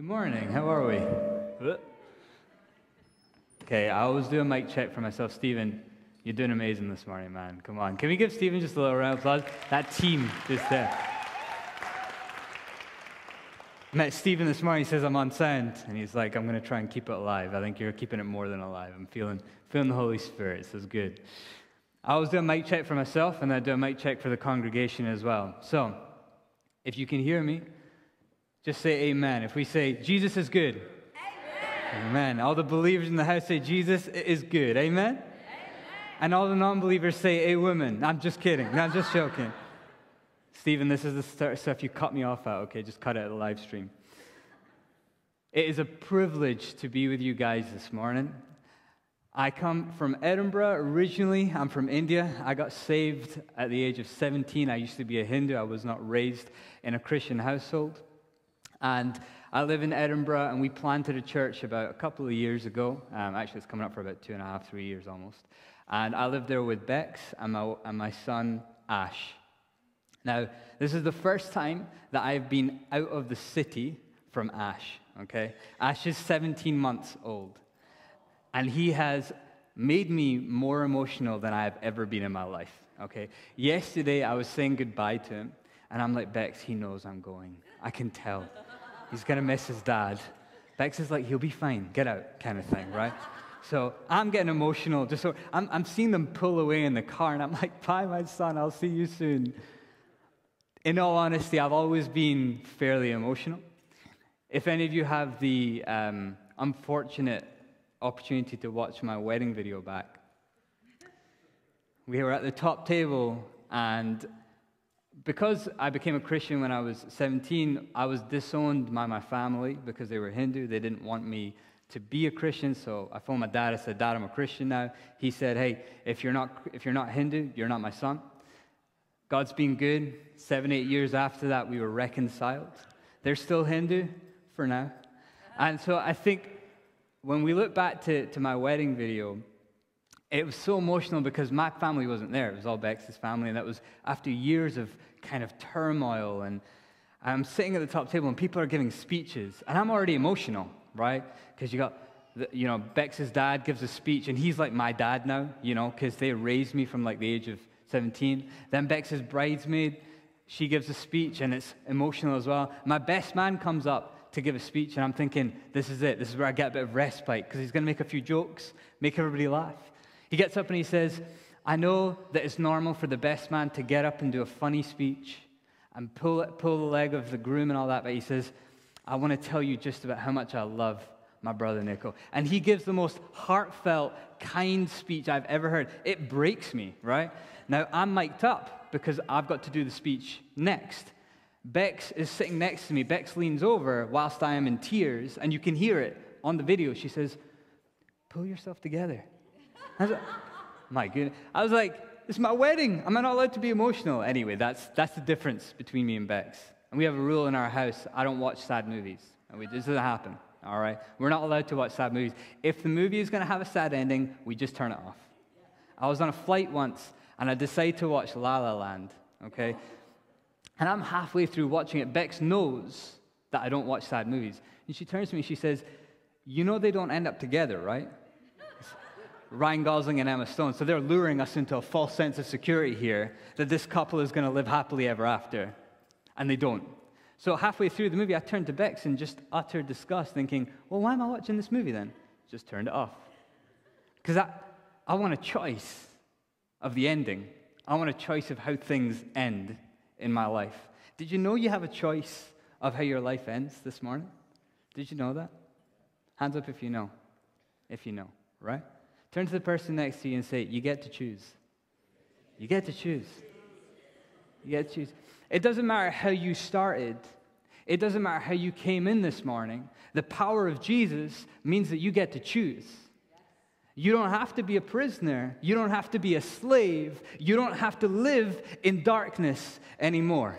Good morning. How are we? Uh. Okay, I always do a mic check for myself. Stephen, you're doing amazing this morning, man. Come on. Can we give Stephen just a little round of applause? That team just there. Met Stephen this morning. He says I'm on sound, and he's like, "I'm going to try and keep it alive. I think you're keeping it more than alive. I'm feeling feeling the Holy Spirit. So it's good." I always do a mic check for myself, and I do a mic check for the congregation as well. So, if you can hear me, just say Amen. If we say Jesus is good, Amen. Amen. All the believers in the house say Jesus is good. Amen. Amen. And all the non-believers say a woman. I'm just kidding. No, I'm just joking. Stephen, this is the stuff you cut me off at. Okay, just cut it at the live stream. It is a privilege to be with you guys this morning. I come from Edinburgh originally. I'm from India. I got saved at the age of 17. I used to be a Hindu. I was not raised in a Christian household. And I live in Edinburgh, and we planted a church about a couple of years ago. Um, actually, it's coming up for about two and a half, three years almost. And I live there with Bex and my, and my son, Ash. Now, this is the first time that I've been out of the city from Ash, okay? Ash is 17 months old, and he has made me more emotional than I've ever been in my life, okay? Yesterday, I was saying goodbye to him, and I'm like, Bex, he knows I'm going. I can tell. He's gonna miss his dad. Bex is like, he'll be fine, get out, kind of thing, right? So I'm getting emotional. Just so I'm, I'm seeing them pull away in the car, and I'm like, bye, my son, I'll see you soon in all honesty, I've always been fairly emotional. If any of you have the um, unfortunate opportunity to watch my wedding video back, we were at the top table, and because I became a Christian when I was 17, I was disowned by my family because they were Hindu. They didn't want me to be a Christian, so I phoned my dad. I said, Dad, I'm a Christian now. He said, Hey, if you're not, if you're not Hindu, you're not my son. God's been good. Seven, eight years after that, we were reconciled. They're still Hindu for now. And so I think when we look back to, to my wedding video, it was so emotional because my family wasn't there. It was all Bex's family. And that was after years of kind of turmoil. And I'm sitting at the top table and people are giving speeches. And I'm already emotional, right? Because you got, you know, Bex's dad gives a speech and he's like my dad now, you know, because they raised me from like the age of 17. Then Bex's bridesmaid, she gives a speech and it's emotional as well. My best man comes up to give a speech and I'm thinking, this is it. This is where I get a bit of respite because he's going to make a few jokes, make everybody laugh. He gets up and he says, I know that it's normal for the best man to get up and do a funny speech and pull, pull the leg of the groom and all that, but he says, I want to tell you just about how much I love my brother Nico. And he gives the most heartfelt, kind speech I've ever heard. It breaks me, right? Now, I'm mic'd up because I've got to do the speech next. Bex is sitting next to me. Bex leans over whilst I am in tears, and you can hear it on the video. She says, Pull yourself together. My goodness. I was like, It's my wedding. Am I not allowed to be emotional? Anyway, that's, that's the difference between me and Bex. And we have a rule in our house I don't watch sad movies. And we, this doesn't happen, all right? We're not allowed to watch sad movies. If the movie is going to have a sad ending, we just turn it off. I was on a flight once and I decide to watch La La Land, okay? And I'm halfway through watching it. Bex knows that I don't watch sad movies. And she turns to me, and she says, You know they don't end up together, right? Ryan Gosling and Emma Stone. So they're luring us into a false sense of security here that this couple is going to live happily ever after. And they don't. So halfway through the movie, I turned to Bex in just utter disgust, thinking, Well, why am I watching this movie then? Just turned it off. Because I, I want a choice of the ending. I want a choice of how things end in my life. Did you know you have a choice of how your life ends this morning? Did you know that? Hands up if you know. If you know, right? Turn to the person next to you and say, You get to choose. You get to choose. You get to choose. It doesn't matter how you started, it doesn't matter how you came in this morning. The power of Jesus means that you get to choose. You don't have to be a prisoner. You don't have to be a slave. You don't have to live in darkness anymore.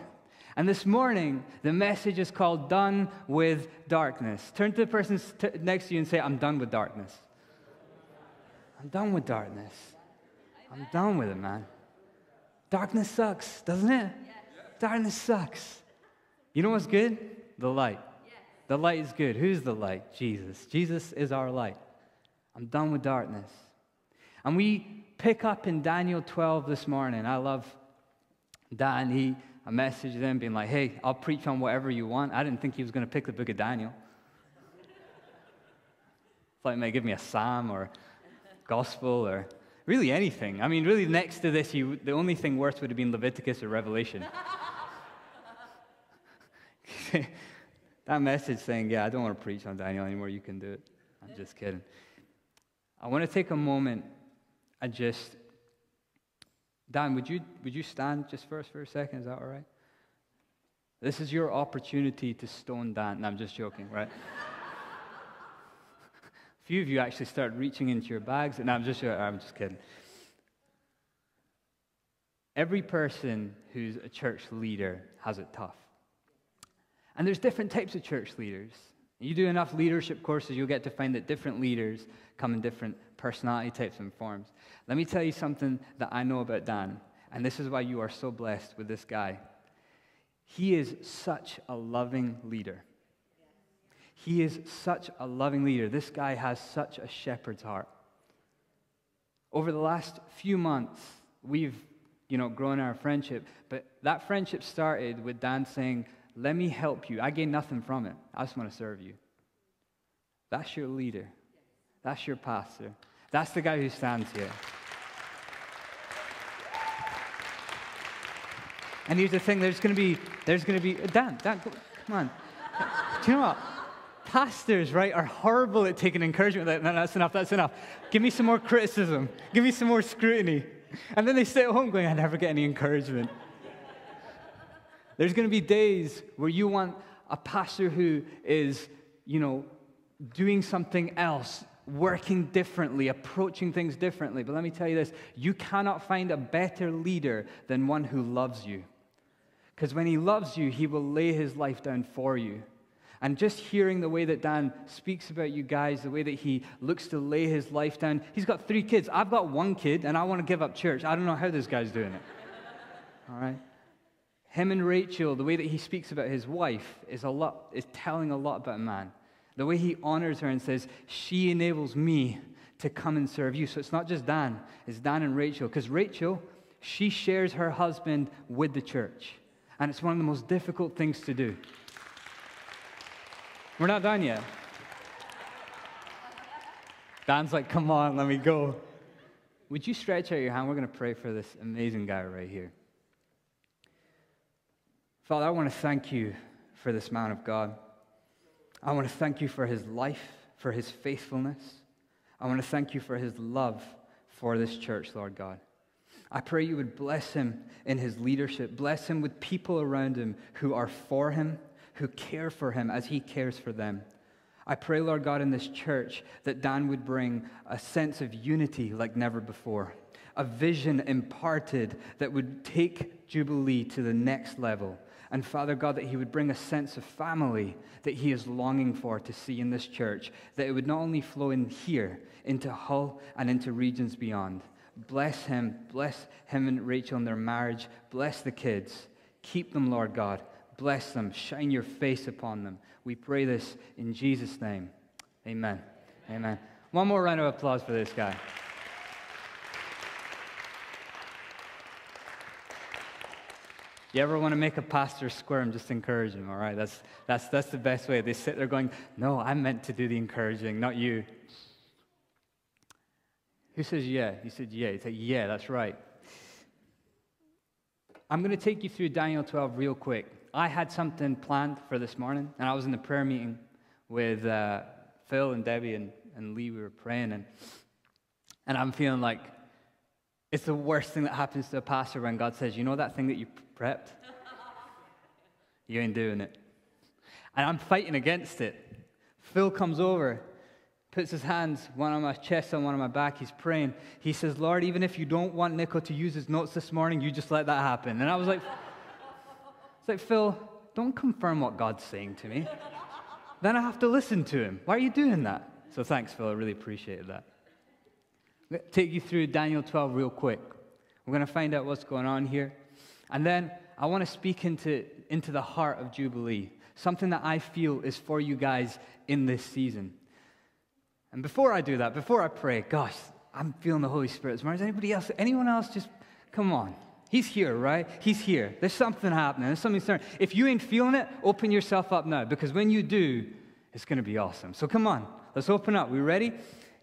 And this morning, the message is called Done with Darkness. Turn to the person next to you and say, I'm done with darkness. I'm done with darkness. I'm done with it, man. Darkness sucks, doesn't it? Darkness sucks. You know what's good? The light. The light is good. Who's the light? Jesus. Jesus is our light. I'm done with darkness. And we pick up in Daniel 12 this morning. I love Dan. He, I messaged him being like, hey, I'll preach on whatever you want. I didn't think he was going to pick the book of Daniel. It's like, may give me a psalm or gospel or really anything. I mean, really, next to this, you, the only thing worse would have been Leviticus or Revelation. that message saying, Yeah, I don't want to preach on Daniel anymore, you can do it. I'm just kidding. I want to take a moment and just, Dan, would you, would you stand just first for a second? Is that all right? This is your opportunity to stone Dan. No, I'm just joking, right? Few of you actually start reaching into your bags. and I'm just, uh, I'm just kidding. Every person who's a church leader has it tough. And there's different types of church leaders. You do enough leadership courses, you'll get to find that different leaders come in different personality types and forms. Let me tell you something that I know about Dan, and this is why you are so blessed with this guy. He is such a loving leader. He is such a loving leader. This guy has such a shepherd's heart. Over the last few months, we've you know, grown our friendship, but that friendship started with Dan saying, let me help you. I gain nothing from it. I just want to serve you. That's your leader. That's your pastor. That's the guy who stands here. And here's the thing there's going to be, there's going to be, Dan, Dan, come on. Do you know what? Pastors, right, are horrible at taking encouragement. Like, no, that's enough, that's enough. Give me some more criticism. Give me some more scrutiny. And then they sit at home going, I never get any encouragement. There's going to be days where you want a pastor who is, you know, doing something else, working differently, approaching things differently. But let me tell you this you cannot find a better leader than one who loves you. Because when he loves you, he will lay his life down for you. And just hearing the way that Dan speaks about you guys, the way that he looks to lay his life down, he's got three kids. I've got one kid, and I want to give up church. I don't know how this guy's doing it. All right? Him and Rachel, the way that he speaks about his wife is a lot is telling a lot about a man. The way he honors her and says, She enables me to come and serve you. So it's not just Dan, it's Dan and Rachel. Because Rachel, she shares her husband with the church. And it's one of the most difficult things to do. We're not done yet. Dan's like, Come on, let me go. Would you stretch out your hand? We're going to pray for this amazing guy right here. Father, I want to thank you for this man of God. I want to thank you for his life, for his faithfulness. I want to thank you for his love for this church, Lord God. I pray you would bless him in his leadership, bless him with people around him who are for him, who care for him as he cares for them. I pray, Lord God, in this church that Dan would bring a sense of unity like never before, a vision imparted that would take Jubilee to the next level and Father God, that He would bring a sense of family that He is longing for to see in this church, that it would not only flow in here, into Hull and into regions beyond. Bless Him, bless Him and Rachel and their marriage, bless the kids. Keep them, Lord God. Bless them, shine your face upon them. We pray this in Jesus' name. Amen. Amen. One more round of applause for this guy. You ever want to make a pastor squirm, just encourage him, all right? That's, that's, that's the best way. They sit there going, No, I'm meant to do the encouraging, not you. Who says yeah? He said yeah. He said, Yeah, that's right. I'm going to take you through Daniel 12 real quick. I had something planned for this morning, and I was in the prayer meeting with uh, Phil and Debbie and, and Lee. We were praying, and, and I'm feeling like it's the worst thing that happens to a pastor when God says, You know that thing that you prepped? You ain't doing it. And I'm fighting against it. Phil comes over, puts his hands, one on my chest and one on my back. He's praying. He says, Lord, even if you don't want Nico to use his notes this morning, you just let that happen. And I was like, It's like, Phil, don't confirm what God's saying to me. Then I have to listen to him. Why are you doing that? So thanks, Phil. I really appreciated that. take you through Daniel 12 real quick. We're going to find out what's going on here. And then I want to speak into, into the heart of Jubilee. something that I feel is for you guys in this season. And before I do that, before I pray, gosh, I'm feeling the Holy Spirit. Is anybody else? Anyone else? Just come on. He's here, right? He's here. There's something happening. There's something starting. If you ain't feeling it, open yourself up now because when you do, it's going to be awesome. So come on, let's open up. We ready?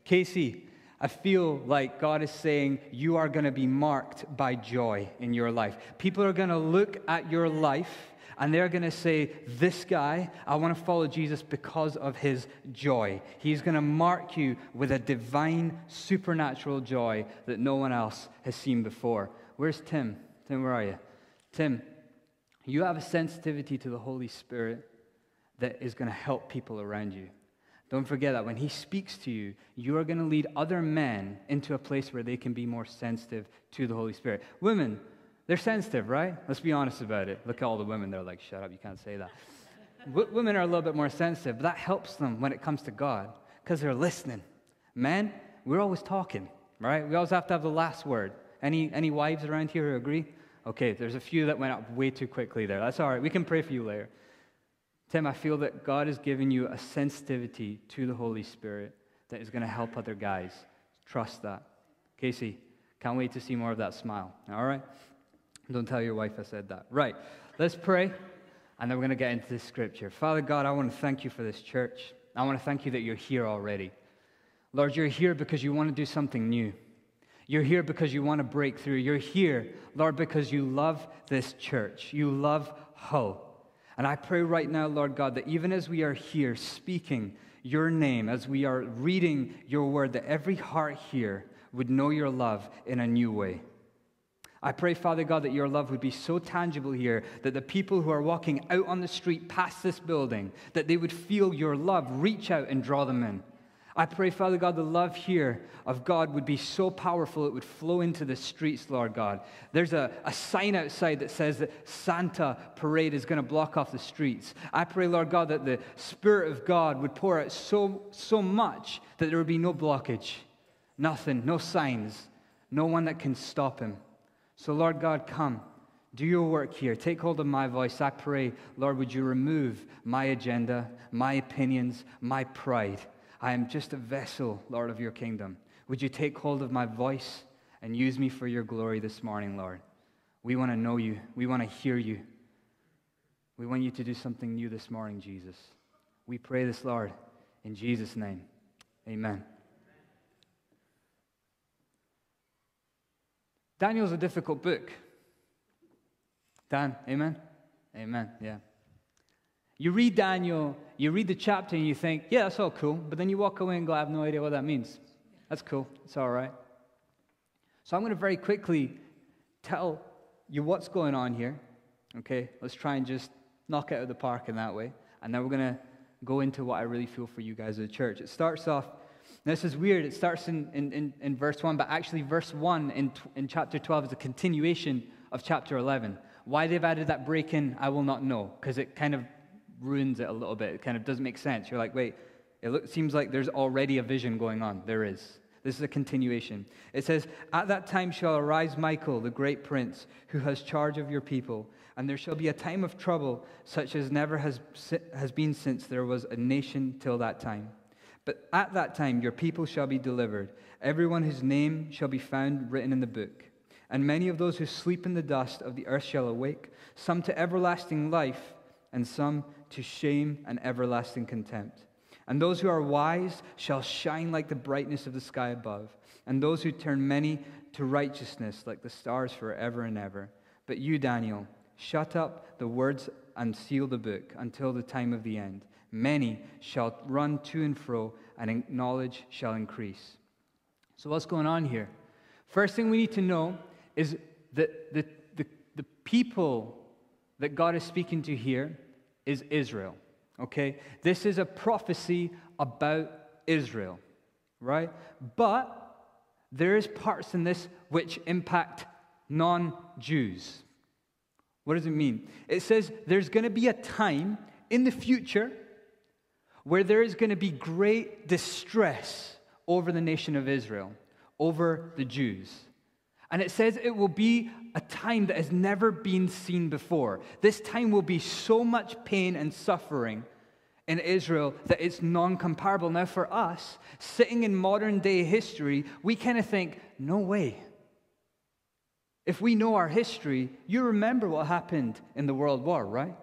Casey, I feel like God is saying you are going to be marked by joy in your life. People are going to look at your life and they're going to say, This guy, I want to follow Jesus because of his joy. He's going to mark you with a divine, supernatural joy that no one else has seen before. Where's Tim? Tim, where are you? Tim, you have a sensitivity to the Holy Spirit that is going to help people around you. Don't forget that when He speaks to you, you are going to lead other men into a place where they can be more sensitive to the Holy Spirit. Women, they're sensitive, right? Let's be honest about it. Look at all the women. They're like, shut up, you can't say that. women are a little bit more sensitive, but that helps them when it comes to God because they're listening. Men, we're always talking, right? We always have to have the last word. Any, any wives around here who agree? Okay, there's a few that went up way too quickly there. That's all right. We can pray for you later. Tim, I feel that God has given you a sensitivity to the Holy Spirit that is going to help other guys. Trust that. Casey, can't wait to see more of that smile. All right? Don't tell your wife I said that. Right. Let's pray, and then we're going to get into this scripture. Father God, I want to thank you for this church. I want to thank you that you're here already. Lord, you're here because you want to do something new. You're here because you want to break through. You're here, Lord, because you love this church. You love Hull. And I pray right now, Lord God, that even as we are here speaking your name, as we are reading your word, that every heart here would know your love in a new way. I pray, Father God, that your love would be so tangible here that the people who are walking out on the street past this building, that they would feel your love reach out and draw them in. I pray, Father God, the love here of God would be so powerful it would flow into the streets, Lord God. There's a, a sign outside that says that Santa parade is going to block off the streets. I pray, Lord God, that the Spirit of God would pour out so, so much that there would be no blockage, nothing, no signs, no one that can stop him. So, Lord God, come. Do your work here. Take hold of my voice. I pray, Lord, would you remove my agenda, my opinions, my pride? I am just a vessel, Lord, of your kingdom. Would you take hold of my voice and use me for your glory this morning, Lord? We want to know you. We want to hear you. We want you to do something new this morning, Jesus. We pray this, Lord, in Jesus' name. Amen. Daniel's a difficult book. Dan, amen? Amen, yeah. You read Daniel, you read the chapter, and you think, yeah, that's all cool. But then you walk away and go, I have no idea what that means. That's cool. It's all right. So I'm going to very quickly tell you what's going on here. Okay? Let's try and just knock it out of the park in that way. And then we're going to go into what I really feel for you guys as a church. It starts off this is weird. It starts in, in, in, in, verse 1, but actually, verse 1 in, in chapter 12 is a continuation of chapter 11. Why they've added that break in, I will not know, because it kind of ruins it a little bit. It kind of doesn't make sense. You're like, wait, it look, seems like there's already a vision going on. There is. This is a continuation. It says, At that time shall arise Michael, the great prince, who has charge of your people, and there shall be a time of trouble such as never has, has been since there was a nation till that time. But at that time your people shall be delivered, everyone whose name shall be found written in the book. And many of those who sleep in the dust of the earth shall awake, some to everlasting life, and some to shame and everlasting contempt. And those who are wise shall shine like the brightness of the sky above, and those who turn many to righteousness like the stars forever and ever. But you, Daniel, shut up the words and seal the book until the time of the end. Many shall run to and fro, and knowledge shall increase. So, what's going on here? First thing we need to know is that the, the, the people that God is speaking to here is Israel. Okay? This is a prophecy about Israel, right? But there is parts in this which impact non Jews. What does it mean? It says there's going to be a time in the future where there is going to be great distress over the nation of Israel, over the Jews. And it says it will be a time that has never been seen before. This time will be so much pain and suffering in Israel that it's non comparable. Now, for us, sitting in modern day history, we kind of think, no way. If we know our history, you remember what happened in the World War, right?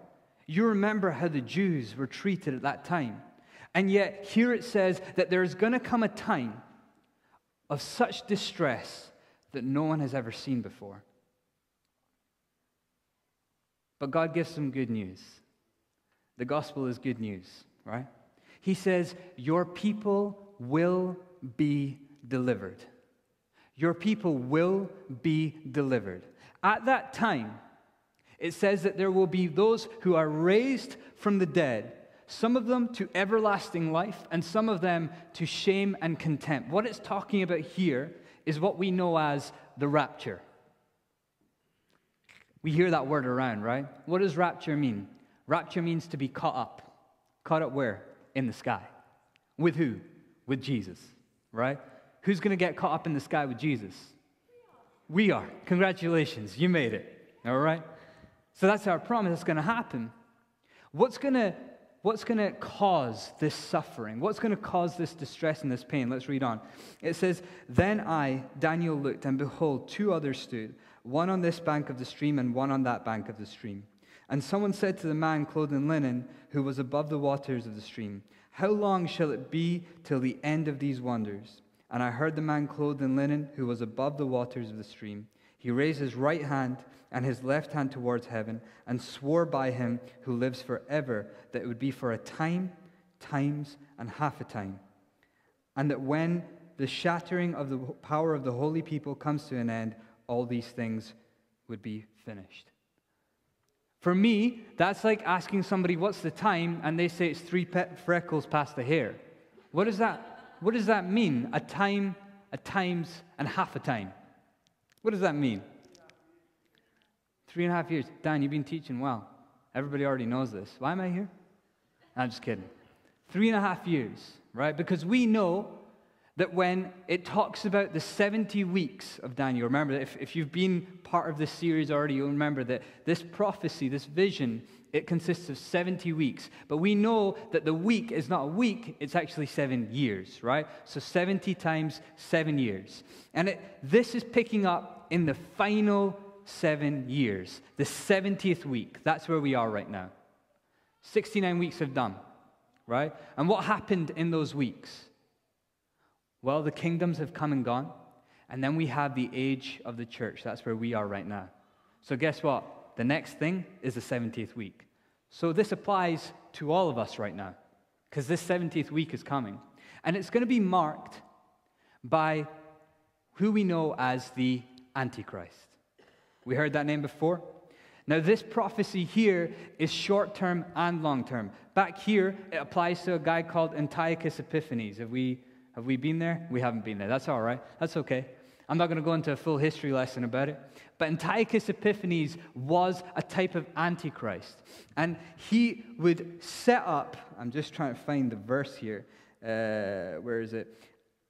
You remember how the Jews were treated at that time. And yet, here it says that there is going to come a time of such distress that no one has ever seen before. But God gives some good news. The gospel is good news, right? He says, Your people will be delivered. Your people will be delivered. At that time, it says that there will be those who are raised from the dead, some of them to everlasting life, and some of them to shame and contempt. What it's talking about here is what we know as the rapture. We hear that word around, right? What does rapture mean? Rapture means to be caught up. Caught up where? In the sky. With who? With Jesus, right? Who's going to get caught up in the sky with Jesus? We are. Congratulations, you made it. All right? So that's our promise. That's going to happen. What's going to What's going to cause this suffering? What's going to cause this distress and this pain? Let's read on. It says, Then I, Daniel, looked, and behold, two others stood, one on this bank of the stream and one on that bank of the stream. And someone said to the man clothed in linen, who was above the waters of the stream, How long shall it be till the end of these wonders? And I heard the man clothed in linen, who was above the waters of the stream. He raised his right hand and his left hand towards heaven and swore by him who lives forever that it would be for a time, times, and half a time. And that when the shattering of the power of the holy people comes to an end, all these things would be finished. For me, that's like asking somebody, What's the time? and they say it's three freckles past the hair. What does that, what does that mean? A time, a times, and half a time. What does that mean? Three and a half years. Dan, you've been teaching well. Everybody already knows this. Why am I here? I'm just kidding. Three and a half years, right? Because we know that when it talks about the 70 weeks of Daniel, remember, if, if you've been part of this series already, you'll remember that this prophecy, this vision, it consists of 70 weeks. But we know that the week is not a week, it's actually seven years, right? So 70 times seven years. And it, this is picking up in the final seven years, the 70th week. That's where we are right now. 69 weeks have done, right? And what happened in those weeks? Well, the kingdoms have come and gone. And then we have the age of the church. That's where we are right now. So, guess what? The next thing is the 70th week. So, this applies to all of us right now because this 70th week is coming. And it's going to be marked by who we know as the Antichrist. We heard that name before. Now, this prophecy here is short term and long term. Back here, it applies to a guy called Antiochus Epiphanes. Have we, have we been there? We haven't been there. That's all right. That's okay. I'm not going to go into a full history lesson about it. But Antiochus Epiphanes was a type of antichrist. And he would set up, I'm just trying to find the verse here. Uh, where is it?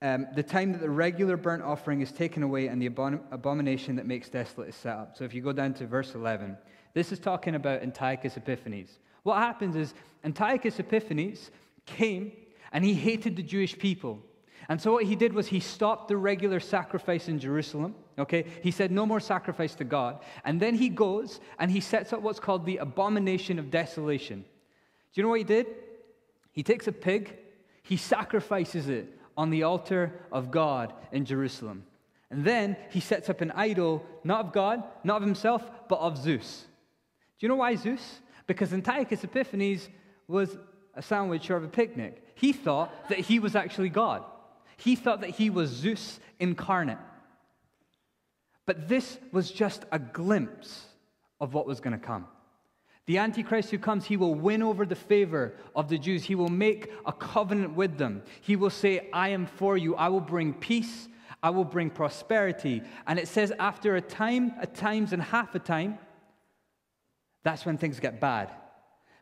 Um, the time that the regular burnt offering is taken away and the abomination that makes desolate is set up. So if you go down to verse 11, this is talking about Antiochus Epiphanes. What happens is Antiochus Epiphanes came and he hated the Jewish people. And so what he did was he stopped the regular sacrifice in Jerusalem. Okay? He said, no more sacrifice to God. And then he goes and he sets up what's called the abomination of desolation. Do you know what he did? He takes a pig, he sacrifices it on the altar of God in Jerusalem. And then he sets up an idol, not of God, not of himself, but of Zeus. Do you know why Zeus? Because Antiochus Epiphanes was a sandwich or a picnic. He thought that he was actually God. He thought that he was Zeus incarnate. But this was just a glimpse of what was going to come. The Antichrist who comes, he will win over the favor of the Jews. He will make a covenant with them. He will say, I am for you. I will bring peace. I will bring prosperity. And it says, after a time, a times, and half a time, that's when things get bad.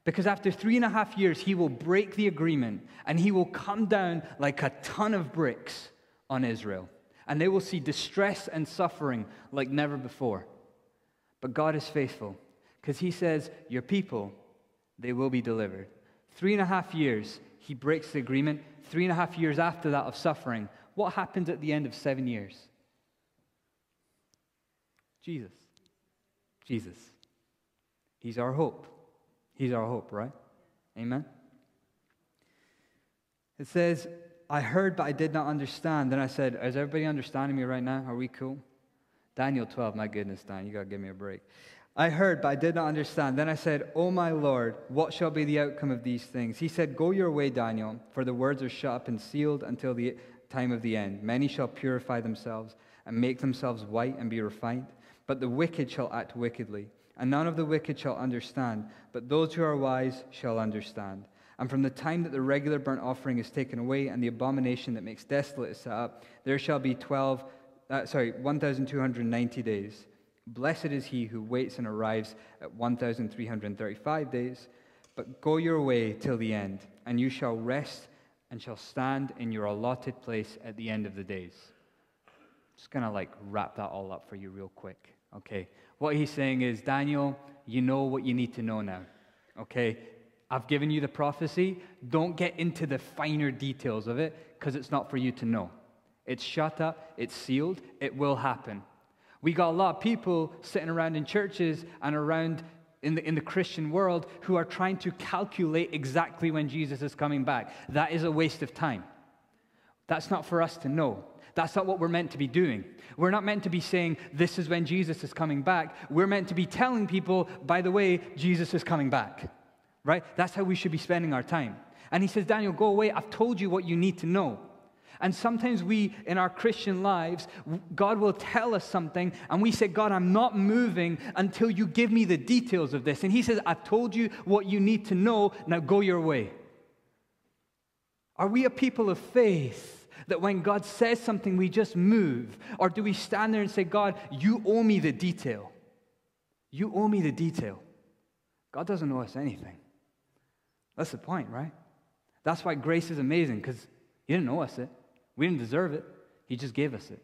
Because after three and a half years, he will break the agreement and he will come down like a ton of bricks on Israel. and they will see distress and suffering like never before. But God is faithful because He says, Your people, they will be delivered. Three and a half years, He breaks the agreement. Three and a half years after that of suffering, what happens at the end of seven years? Jesus. Jesus. He's our hope. He's our hope, right? Amen? It says, I heard, but I did not understand. Then I said, Is everybody understanding me right now? Are we cool? Daniel 12, my goodness, Dan, you got to give me a break. I heard, but I did not understand. Then I said, O my Lord, what shall be the outcome of these things? He said, Go your way, Daniel, for the words are shut up and sealed until the time of the end. Many shall purify themselves and make themselves white and be refined, but the wicked shall act wickedly. And none of the wicked shall understand, but those who are wise shall understand. And from the time that the regular burnt offering is taken away and the abomination that makes desolate is set up, there shall be 12, uh, sorry, 1,290 days. Blessed is he who waits and arrives at 1,335 days. But go your way till the end, and you shall rest and shall stand in your allotted place at the end of the days. Just gonna like wrap that all up for you real quick. Okay. What he's saying is, Daniel, you know what you need to know now. Okay? I've given you the prophecy. Don't get into the finer details of it because it's not for you to know. It's shut up, it's sealed, it will happen. We got a lot of people sitting around in churches and around in the, in the Christian world who are trying to calculate exactly when Jesus is coming back. That is a waste of time. That's not for us to know. That's not what we're meant to be doing. We're not meant to be saying, This is when Jesus is coming back. We're meant to be telling people, by the way, Jesus is coming back. Right? That's how we should be spending our time. And he says, Daniel, go away. I've told you what you need to know. And sometimes we, in our Christian lives, God will tell us something, and we say, God, I'm not moving until you give me the details of this. And He says, I've told you what you need to know. Now go your way. Are we a people of faith? That when God says something, we just move? Or do we stand there and say, God, you owe me the detail? You owe me the detail. God doesn't owe us anything. That's the point, right? That's why grace is amazing, because He didn't owe us it. We didn't deserve it. He just gave us it.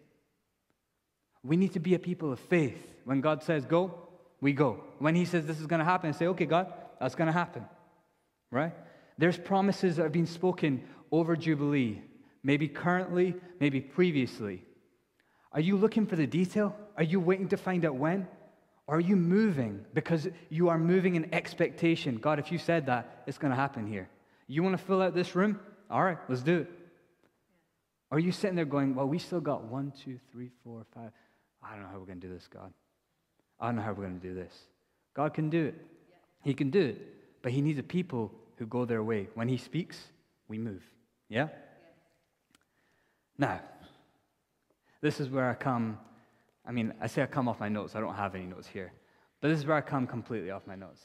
We need to be a people of faith. When God says go, we go. When He says this is going to happen, say, okay, God, that's going to happen. Right? There's promises that have been spoken over Jubilee maybe currently, maybe previously. Are you looking for the detail? Are you waiting to find out when? Or are you moving because you are moving in expectation? God, if you said that, it's going to happen here. You want to fill out this room? All right, let's do it. Or are you sitting there going, well, we still got one, two, three, four, five. I don't know how we're going to do this, God. I don't know how we're going to do this. God can do it. He can do it. But He needs a people who go their way. When He speaks, we move. Yeah? Now, this is where I come. I mean, I say I come off my notes, I don't have any notes here. But this is where I come completely off my notes.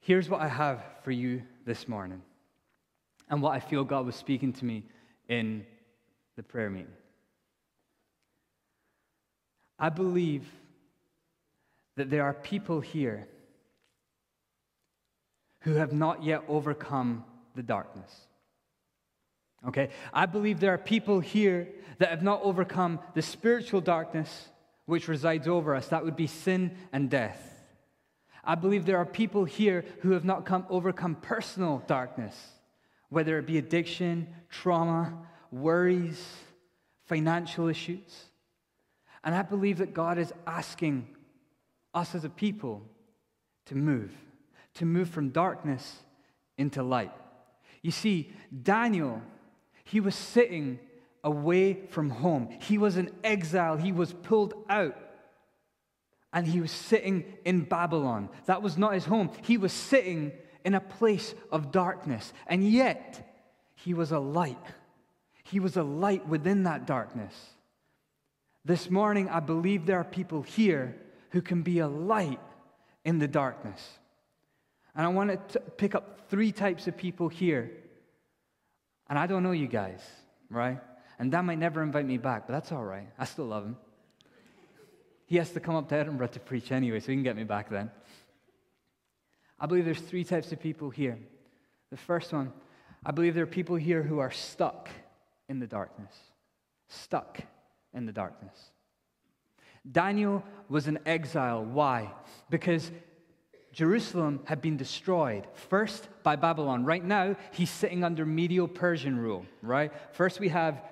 Here's what I have for you this morning, and what I feel God was speaking to me in the prayer meeting. I believe that there are people here who have not yet overcome the darkness. Okay? I believe there are people here that have not overcome the spiritual darkness which resides over us. That would be sin and death. I believe there are people here who have not come, overcome personal darkness, whether it be addiction, trauma, worries, financial issues. And I believe that God is asking us as a people to move, to move from darkness into light. You see, Daniel he was sitting away from home. He was in exile. He was pulled out. And he was sitting in Babylon. That was not his home. He was sitting in a place of darkness. And yet, he was a light. He was a light within that darkness. This morning, I believe there are people here who can be a light in the darkness. And I want to pick up three types of people here and I don't know you guys, right? And Dan might never invite me back, but that's all right. I still love him. He has to come up to Edinburgh to preach anyway, so he can get me back then. I believe there's three types of people here. The first one, I believe there are people here who are stuck in the darkness. stuck in the darkness. Daniel was in exile. Why? Because Jerusalem had been destroyed, first by Babylon. Right now, he's sitting under Medo Persian rule, right? First, we have,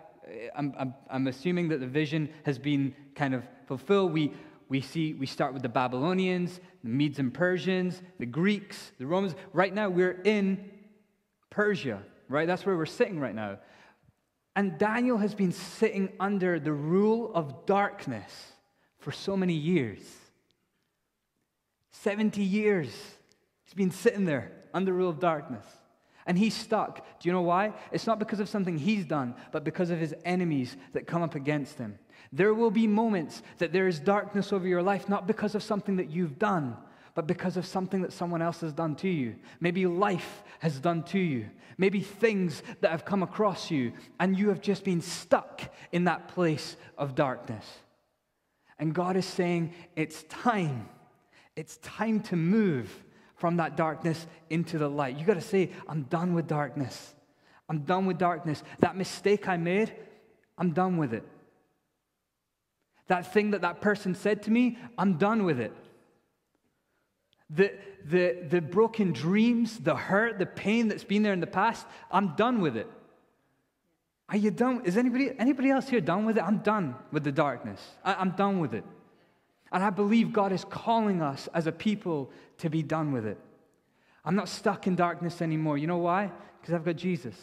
I'm, I'm, I'm, assuming that the vision has been kind of fulfilled. We, we see, we start with the Babylonians, the Medes and Persians, the Greeks, the Romans. Right now, we're in Persia, right? That's where we're sitting right now. And Daniel has been sitting under the rule of darkness for so many years. 70 years. He's been sitting there under the rule of darkness. And he's stuck. Do you know why? It's not because of something he's done, but because of his enemies that come up against him. There will be moments that there is darkness over your life, not because of something that you've done, but because of something that someone else has done to you. Maybe life has done to you. Maybe things that have come across you, and you have just been stuck in that place of darkness. And God is saying, It's time it's time to move from that darkness into the light. You got to say, I'm done with darkness. I'm done with darkness. That mistake I made, I'm done with it. That thing that that person said to me, I'm done with it. The, the, the broken dreams, the hurt, the pain that's been there in the past, I'm done with it. Are you done? Is anybody, anybody else here done with it? I'm done with the darkness. I, I'm done with it. And I believe God is calling us as a people to be done with it. I'm not stuck in darkness anymore. You know why? Because I've got Jesus.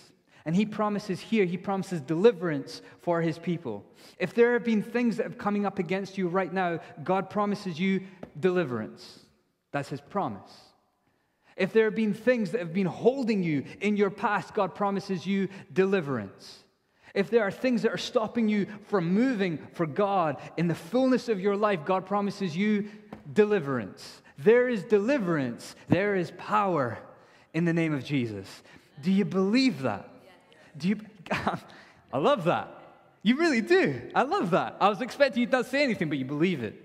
And he promises here, he promises deliverance for his people. If there have been things that are coming up against you right now, God promises you deliverance. That's his promise. If there have been things that have been holding you in your past, God promises you deliverance. If there are things that are stopping you from moving for God in the fullness of your life, God promises you deliverance. There is deliverance, there is power in the name of Jesus. Do you believe that? Do you? I love that. You really do. I love that. I was expecting you not to say anything, but you believe it.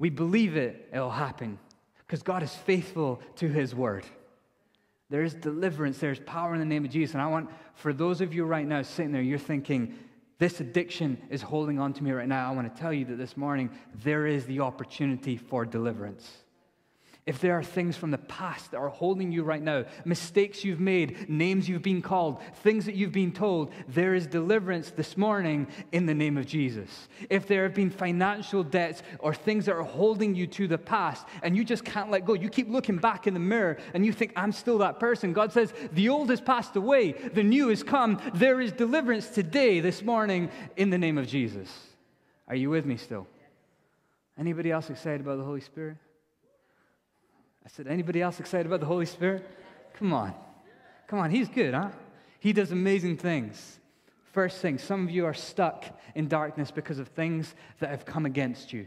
We believe it, it'll happen because God is faithful to his word. There is deliverance, there's power in the name of Jesus. And I want, for those of you right now sitting there, you're thinking, this addiction is holding on to me right now. I want to tell you that this morning, there is the opportunity for deliverance. If there are things from the past that are holding you right now, mistakes you've made, names you've been called, things that you've been told, there is deliverance this morning in the name of Jesus. If there have been financial debts or things that are holding you to the past and you just can't let go, you keep looking back in the mirror and you think, I'm still that person. God says, The old has passed away, the new has come. There is deliverance today, this morning, in the name of Jesus. Are you with me still? Anybody else excited about the Holy Spirit? I said, anybody else excited about the Holy Spirit? Come on. Come on, he's good, huh? He does amazing things. First thing, some of you are stuck in darkness because of things that have come against you.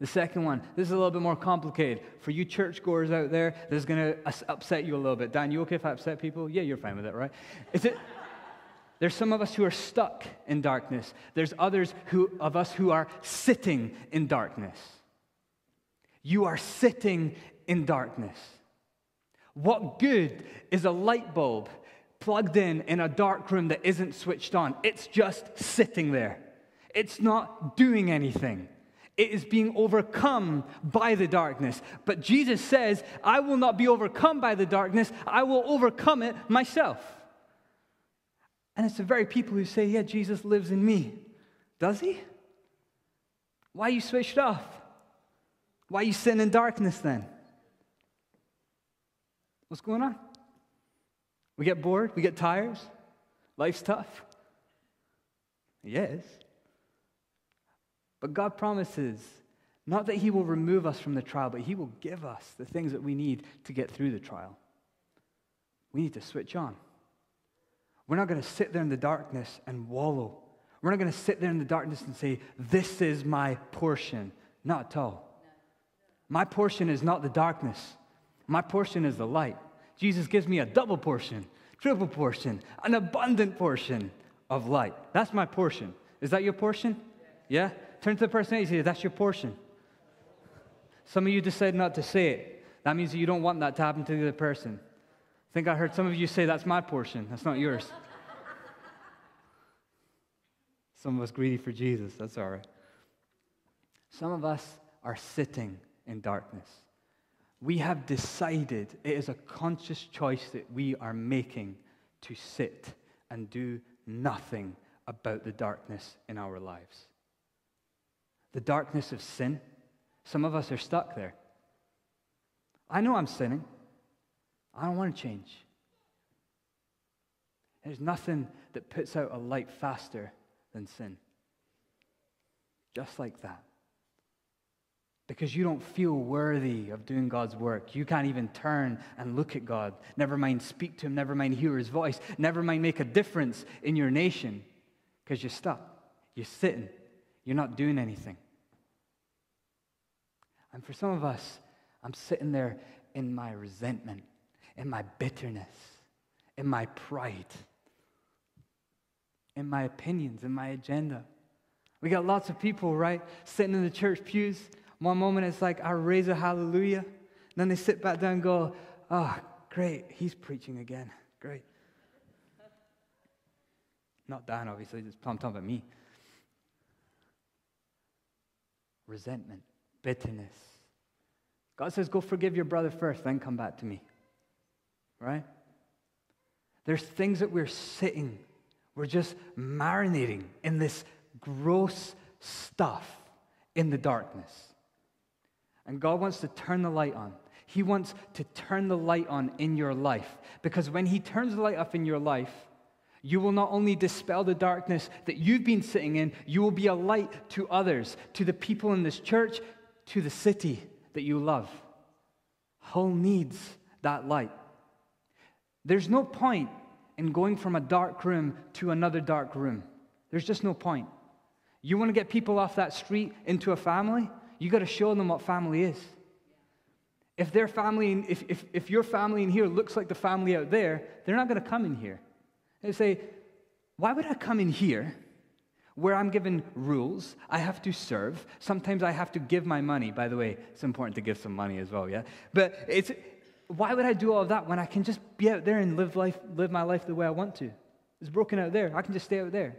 The second one, this is a little bit more complicated. For you churchgoers out there, this is going to upset you a little bit. Dan, you okay if I upset people? Yeah, you're fine with it, right? Is it? There's some of us who are stuck in darkness. There's others who, of us who are sitting in darkness. You are sitting in darkness. What good is a light bulb plugged in in a dark room that isn't switched on? It's just sitting there, it's not doing anything. It is being overcome by the darkness. But Jesus says, I will not be overcome by the darkness, I will overcome it myself. And it's the very people who say, Yeah, Jesus lives in me. Does he? Why are you switched off? Why are you sitting in darkness then? What's going on? We get bored? We get tired? Life's tough? Yes. But God promises not that He will remove us from the trial, but He will give us the things that we need to get through the trial. We need to switch on. We're not going to sit there in the darkness and wallow. We're not going to sit there in the darkness and say, This is my portion. Not at all. My portion is not the darkness. My portion is the light. Jesus gives me a double portion, triple portion, an abundant portion of light. That's my portion. Is that your portion? Yeah? Turn to the person and say, That's your portion. Some of you decide not to say it. That means that you don't want that to happen to the other person. I think I heard some of you say, That's my portion. That's not yours. Some of us greedy for Jesus. That's all right. Some of us are sitting in darkness. We have decided, it is a conscious choice that we are making to sit and do nothing about the darkness in our lives. The darkness of sin. Some of us are stuck there. I know I'm sinning. I don't want to change. There's nothing that puts out a light faster than sin. Just like that. Because you don't feel worthy of doing God's work. You can't even turn and look at God. Never mind speak to Him. Never mind hear His voice. Never mind make a difference in your nation. Because you're stuck. You're sitting. You're not doing anything. And for some of us, I'm sitting there in my resentment, in my bitterness, in my pride, in my opinions, in my agenda. We got lots of people, right, sitting in the church pews. One moment it's like, I raise a hallelujah. And then they sit back down and go, oh, great, he's preaching again. Great. Not Dan, obviously, just I'm talking about me. Resentment, bitterness, God says, go forgive your brother first, then come back to me. Right? There's things that we're sitting, we're just marinating in this gross stuff in the darkness. And God wants to turn the light on. He wants to turn the light on in your life. Because when He turns the light up in your life, you will not only dispel the darkness that you've been sitting in, you will be a light to others, to the people in this church, to the city, that you love. Hull needs that light. There's no point in going from a dark room to another dark room. There's just no point. You want to get people off that street into a family? You got to show them what family is. If their family, if, if, if your family in here looks like the family out there, they're not going to come in here. They say, Why would I come in here where I'm given rules, I have to serve. Sometimes I have to give my money. By the way, it's important to give some money as well, yeah? But it's why would I do all of that when I can just be out there and live life, live my life the way I want to? It's broken out there. I can just stay out there.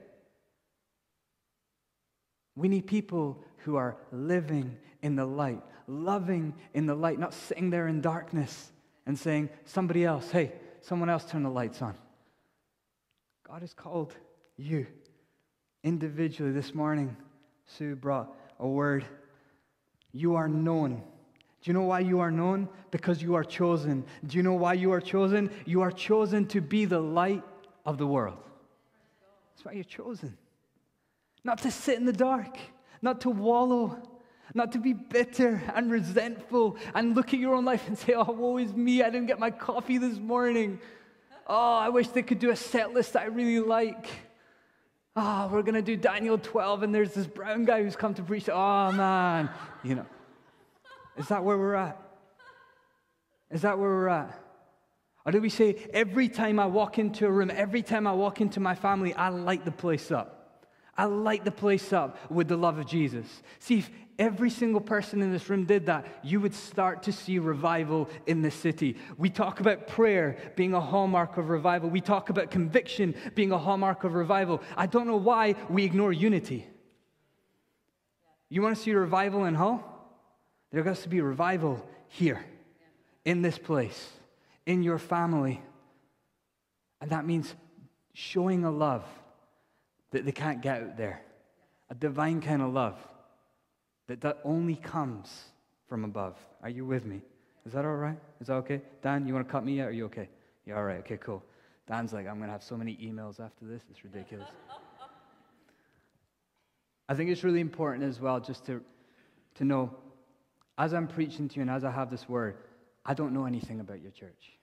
We need people who are living in the light, loving in the light, not sitting there in darkness and saying, somebody else, hey, someone else turn the lights on. God has called you individually this morning, Sue brought a word. You are known. Do you know why you are known? Because you are chosen. Do you know why you are chosen? You are chosen to be the light of the world. That's why you're chosen. Not to sit in the dark, not to wallow, not to be bitter and resentful and look at your own life and say, oh, woe is me, I didn't get my coffee this morning. Oh, I wish they could do a set list that I really like oh, we're going to do Daniel 12, and there's this brown guy who's come to preach. Oh, man. You know, is that where we're at? Is that where we're at? Or do we say, every time I walk into a room, every time I walk into my family, I light the place up? I light the place up with the love of Jesus. See, if every single person in this room did that, you would start to see revival in the city. We talk about prayer being a hallmark of revival. We talk about conviction being a hallmark of revival. I don't know why we ignore unity. You want to see revival in Hull? There has to be revival here, in this place, in your family. And that means showing a love that they can't get out there, a divine kind of love that that only comes from above. Are you with me? Is that all right? Is that okay? Dan, you want to cut me out? Are you okay? Yeah, all right. Okay, cool. Dan's like, I'm going to have so many emails after this. It's ridiculous. I think it's really important as well just to, to know, as I'm preaching to you and as I have this word, I don't know anything about your church.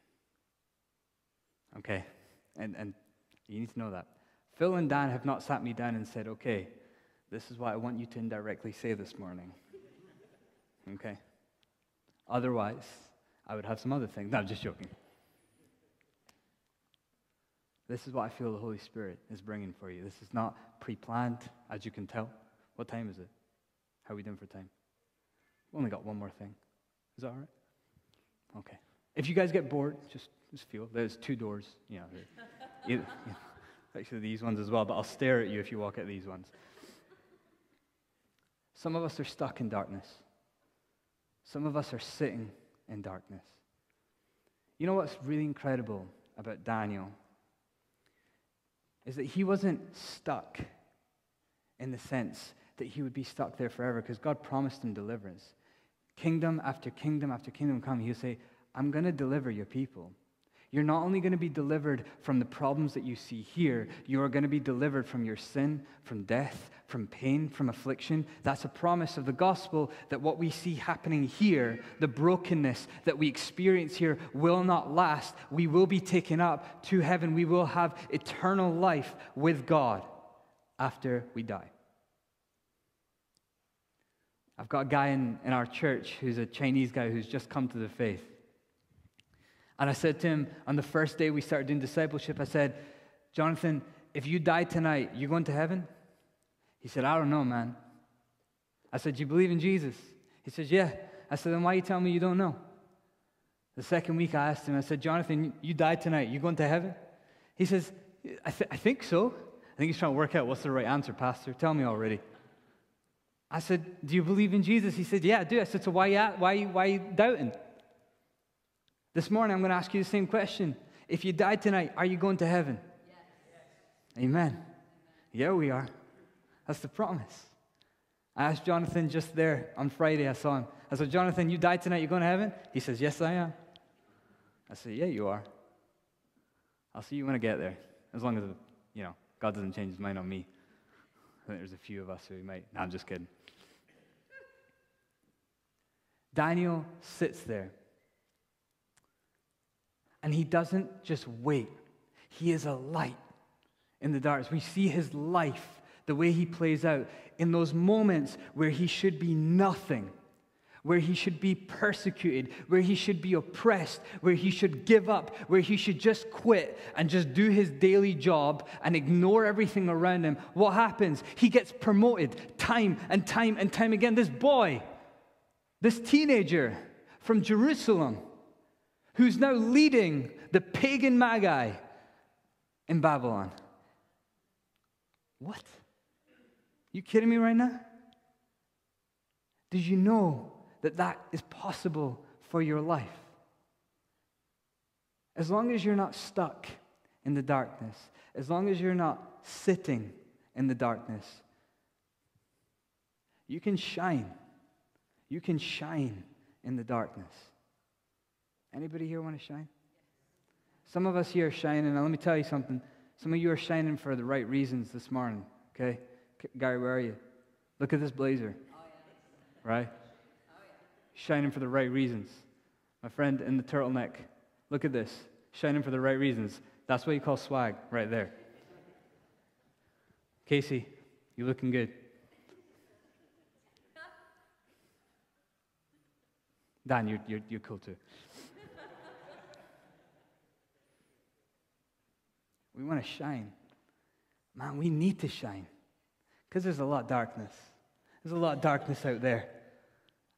Okay? And, and you need to know that. Phil and Dan have not sat me down and said, okay, this is what I want you to indirectly say this morning. Okay? Otherwise, I would have some other things. No, I'm just joking. This is what I feel the Holy Spirit is bringing for you. This is not pre planned, as you can tell. What time is it? How are we doing for time? We've only got one more thing. Is that all right? Okay. If you guys get bored, just, just feel there's two doors. You know, either, you know, Actually, these ones as well, but I'll stare at you if you walk at these ones. Some of us are stuck in darkness. Some of us are sitting in darkness. You know what's really incredible about Daniel? Is that he wasn't stuck in the sense that he would be stuck there forever because God promised him deliverance. Kingdom after kingdom after kingdom come, he'll say, I'm going to deliver your people. You're not only going to be delivered from the problems that you see here, you are going to be delivered from your sin, from death, from pain, from affliction. That's a promise of the gospel that what we see happening here, the brokenness that we experience here, will not last. We will be taken up to heaven. We will have eternal life with God after we die. I've got a guy in, in our church who's a Chinese guy who's just come to the faith. And I said to him on the first day we started doing discipleship, I said, Jonathan, if you die tonight, you going to heaven? He said, I don't know, man. I said, Do You believe in Jesus? He says, Yeah. I said, Then why are you telling me you don't know? The second week I asked him, I said, Jonathan, you died tonight. You going to heaven? He says, I, th- I think so. I think he's trying to work out what's the right answer, Pastor. Tell me already. I said, Do you believe in Jesus? He said, Yeah, I do. I said, So why, why, why are you doubting? This morning, I'm going to ask you the same question. If you die tonight, are you going to heaven? Yes. Amen. Yeah, we are. That's the promise. I asked Jonathan just there on Friday, I saw him. I said, Jonathan, you died tonight, you're going to heaven? He says, Yes, I am. I said, Yeah, you are. I'll see you when I get there. As long as, you know, God doesn't change his mind on me. I think there's a few of us who might. No, I'm just kidding. Daniel sits there and he doesn't just wait, he is a light in the darkness. We see his life, the way he plays out in those moments where he should be nothing. Where he should be persecuted, where he should be oppressed, where he should give up, where he should just quit and just do his daily job and ignore everything around him. What happens? He gets promoted time and time and time again. This boy, this teenager from Jerusalem, who's now leading the pagan magi in Babylon. What? You kidding me right now? Did you know that that is possible for your life? As long as you're not stuck in the darkness, as long as you're not sitting in the darkness, you can shine. You can shine in the darkness. Anybody here want to shine? Some of us here are shining. Now, let me tell you something. Some of you are shining for the right reasons this morning, okay? Gary, where are you? Look at this blazer. Right? Shining for the right reasons. My friend in the turtleneck, look at this. Shining for the right reasons. That's what you call swag right there. Casey, you looking good. Dan, you're, you're, you're cool too. We want to shine. Man, we need to shine because there's a lot of darkness. There's a lot of darkness out there.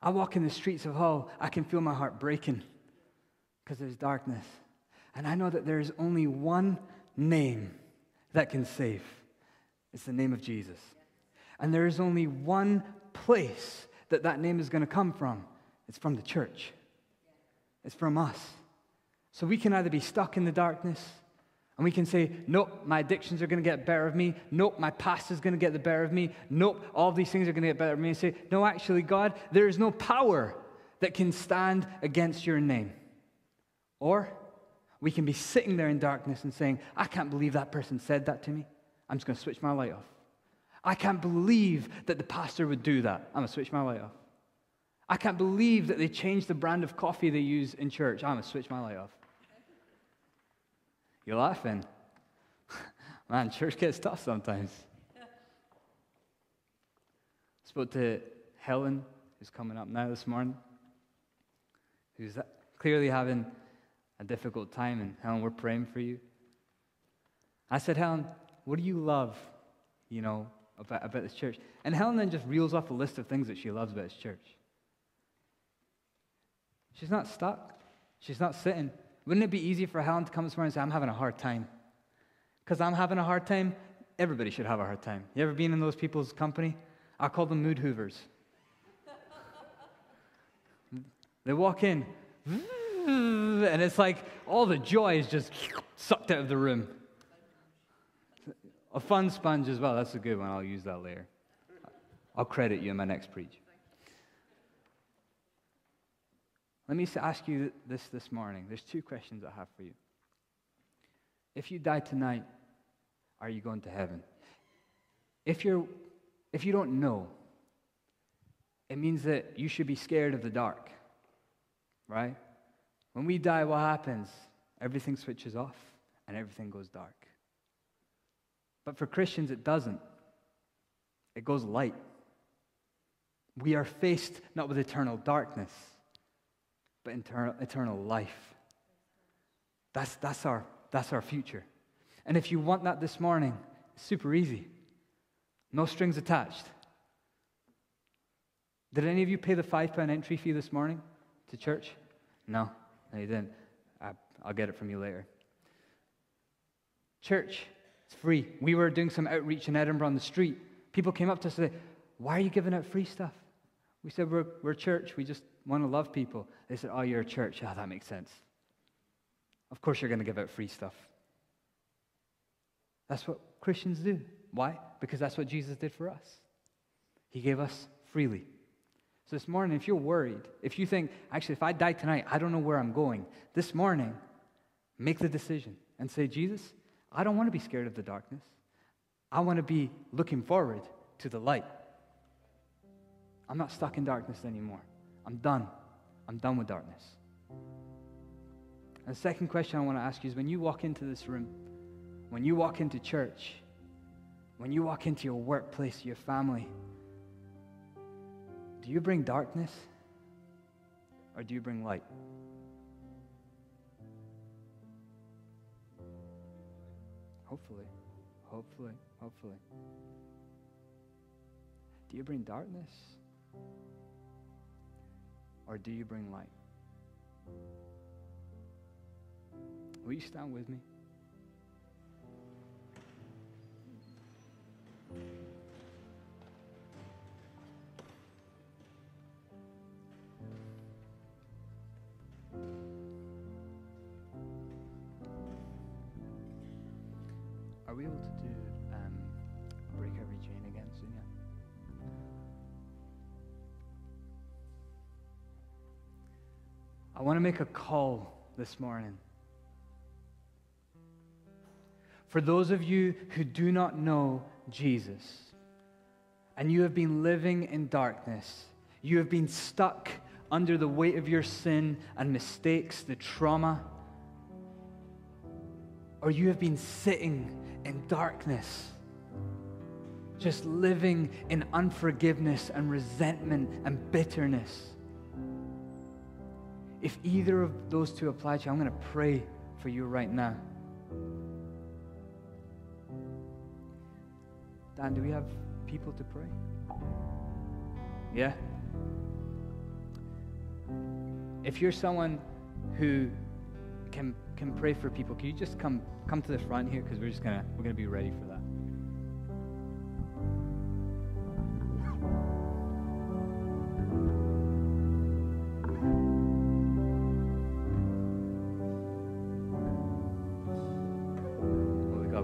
I walk in the streets of Hull, I can feel my heart breaking because there's darkness. And I know that there is only one name that can save it's the name of Jesus. And there is only one place that that name is going to come from it's from the church, it's from us. So we can either be stuck in the darkness and we can say, nope, my addictions are going to get better of me. Nope, my past is going to get the better of me. Nope, all these things are going to get better of me. And say, no, actually, God, there is no power that can stand against your name. Or we can be sitting there in darkness and saying, I can't believe that person said that to me. I'm just going to switch my light off. I can't believe that the pastor would do that. I'm going to switch my light off. I can't believe that they changed the brand of coffee they use in church. I'm going to switch my light off. You're laughing. Man, church gets tough sometimes. Spoke to Helen, who's coming up now this morning, who's clearly having a difficult time. And Helen, we're praying for you. I said, Helen, what do you love, you know, about, about this church? And Helen then just reels off a list of things that she loves about this church. She's not stuck. She's not sitting. Wouldn't it be easy for Helen to come this morning and say, I'm having a hard time? because I'm having a hard time, everybody should have a hard time. You ever been in those people's company? I call them mood hoovers. they walk in, and it's like all the joy is just sucked out of the room. A fun sponge as well. That's a good one. I'll use that later. I'll credit you in my next preach. Let me ask you this this morning. There's two questions I have for you. If you die tonight, are you going to heaven? If, you're, if you don't know, it means that you should be scared of the dark, right? When we die, what happens? Everything switches off and everything goes dark. But for Christians, it doesn't. It goes light. We are faced not with eternal darkness, but eternal, eternal life. That's, that's, our, that's our future. And if you want that this morning, it's super easy. No strings attached. Did any of you pay the five pound entry fee this morning to church? No, no, you didn't. I, I'll get it from you later. Church, it's free. We were doing some outreach in Edinburgh on the street. People came up to us and said, Why are you giving out free stuff? We said, We're, we're church. We just want to love people. They said, Oh, you're a church. Oh, that makes sense. Of course, you're going to give out free stuff. That's what Christians do. Why? Because that's what Jesus did for us. He gave us freely. So this morning, if you're worried, if you think, actually, if I die tonight, I don't know where I'm going, this morning, make the decision and say, Jesus, I don't want to be scared of the darkness. I want to be looking forward to the light. I'm not stuck in darkness anymore. I'm done. I'm done with darkness. And the second question I want to ask you is when you walk into this room, when you walk into church, when you walk into your workplace, your family, do you bring darkness or do you bring light? Hopefully, hopefully, hopefully. Do you bring darkness or do you bring light? Will you stand with me? I want to make a call this morning. For those of you who do not know Jesus, and you have been living in darkness, you have been stuck under the weight of your sin and mistakes, the trauma, or you have been sitting in darkness, just living in unforgiveness and resentment and bitterness. If either of those two apply to you, I'm going to pray for you right now. Dan, do we have people to pray? Yeah? If you're someone who can, can pray for people, can you just come, come to the front here? Because we're just going to we're gonna be ready for that.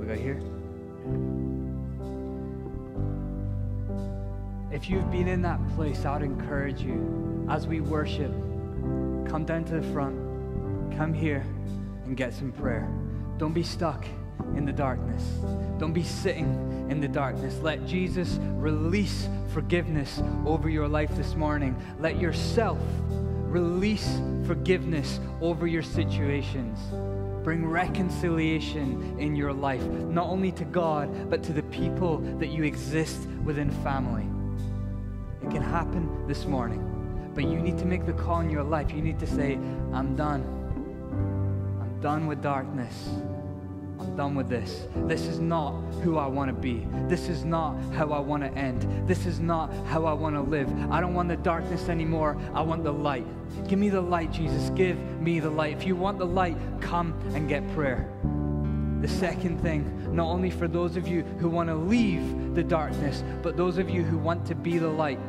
Got? Here. If you've been in that place, I would encourage you as we worship, come down to the front, come here and get some prayer. Don't be stuck in the darkness. Don't be sitting in the darkness. Let Jesus release forgiveness over your life this morning. Let yourself release forgiveness over your situations. Bring reconciliation in your life, not only to God, but to the people that you exist within family. It can happen this morning. But you need to make the call in your life. You need to say, I'm done. I'm done with darkness. I'm done with this. This is not who I want to be. This is not how I want to end. This is not how I want to live. I don't want the darkness anymore. I want the light. Give me the light, Jesus. Give me the light. If you want the light, come and get prayer. The second thing, not only for those of you who want to leave the darkness, but those of you who want to be the light.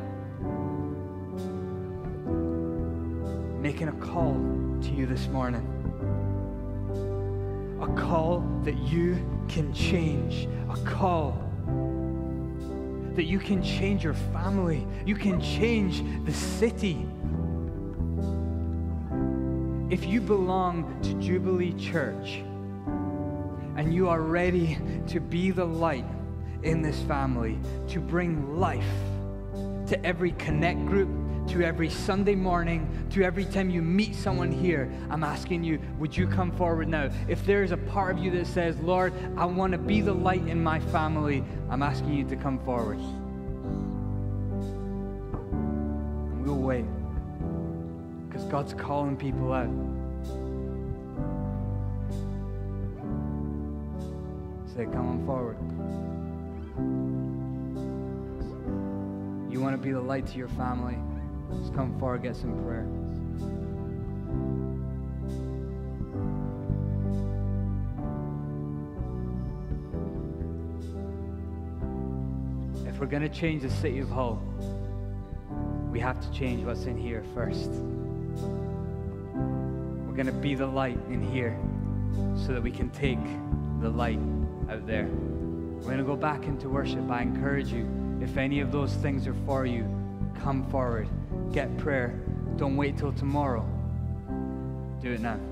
Making a call to you this morning. A call that you can change. A call that you can change your family. You can change the city. If you belong to Jubilee Church and you are ready to be the light in this family, to bring life to every connect group, to every Sunday morning, to every time you meet someone here, I'm asking you, would you come forward now? If there's a part of you that says, Lord, I want to be the light in my family, I'm asking you to come forward. And we'll wait because God's calling people out. Say, come on forward. You want to be the light to your family? Just come forward, get some prayer. If we're going to change the city of Hull, we have to change what's in here first. We're going to be the light in here so that we can take the light out there. We're going to go back into worship. I encourage you, if any of those things are for you, come forward, get prayer. Don't wait till tomorrow. Do it now.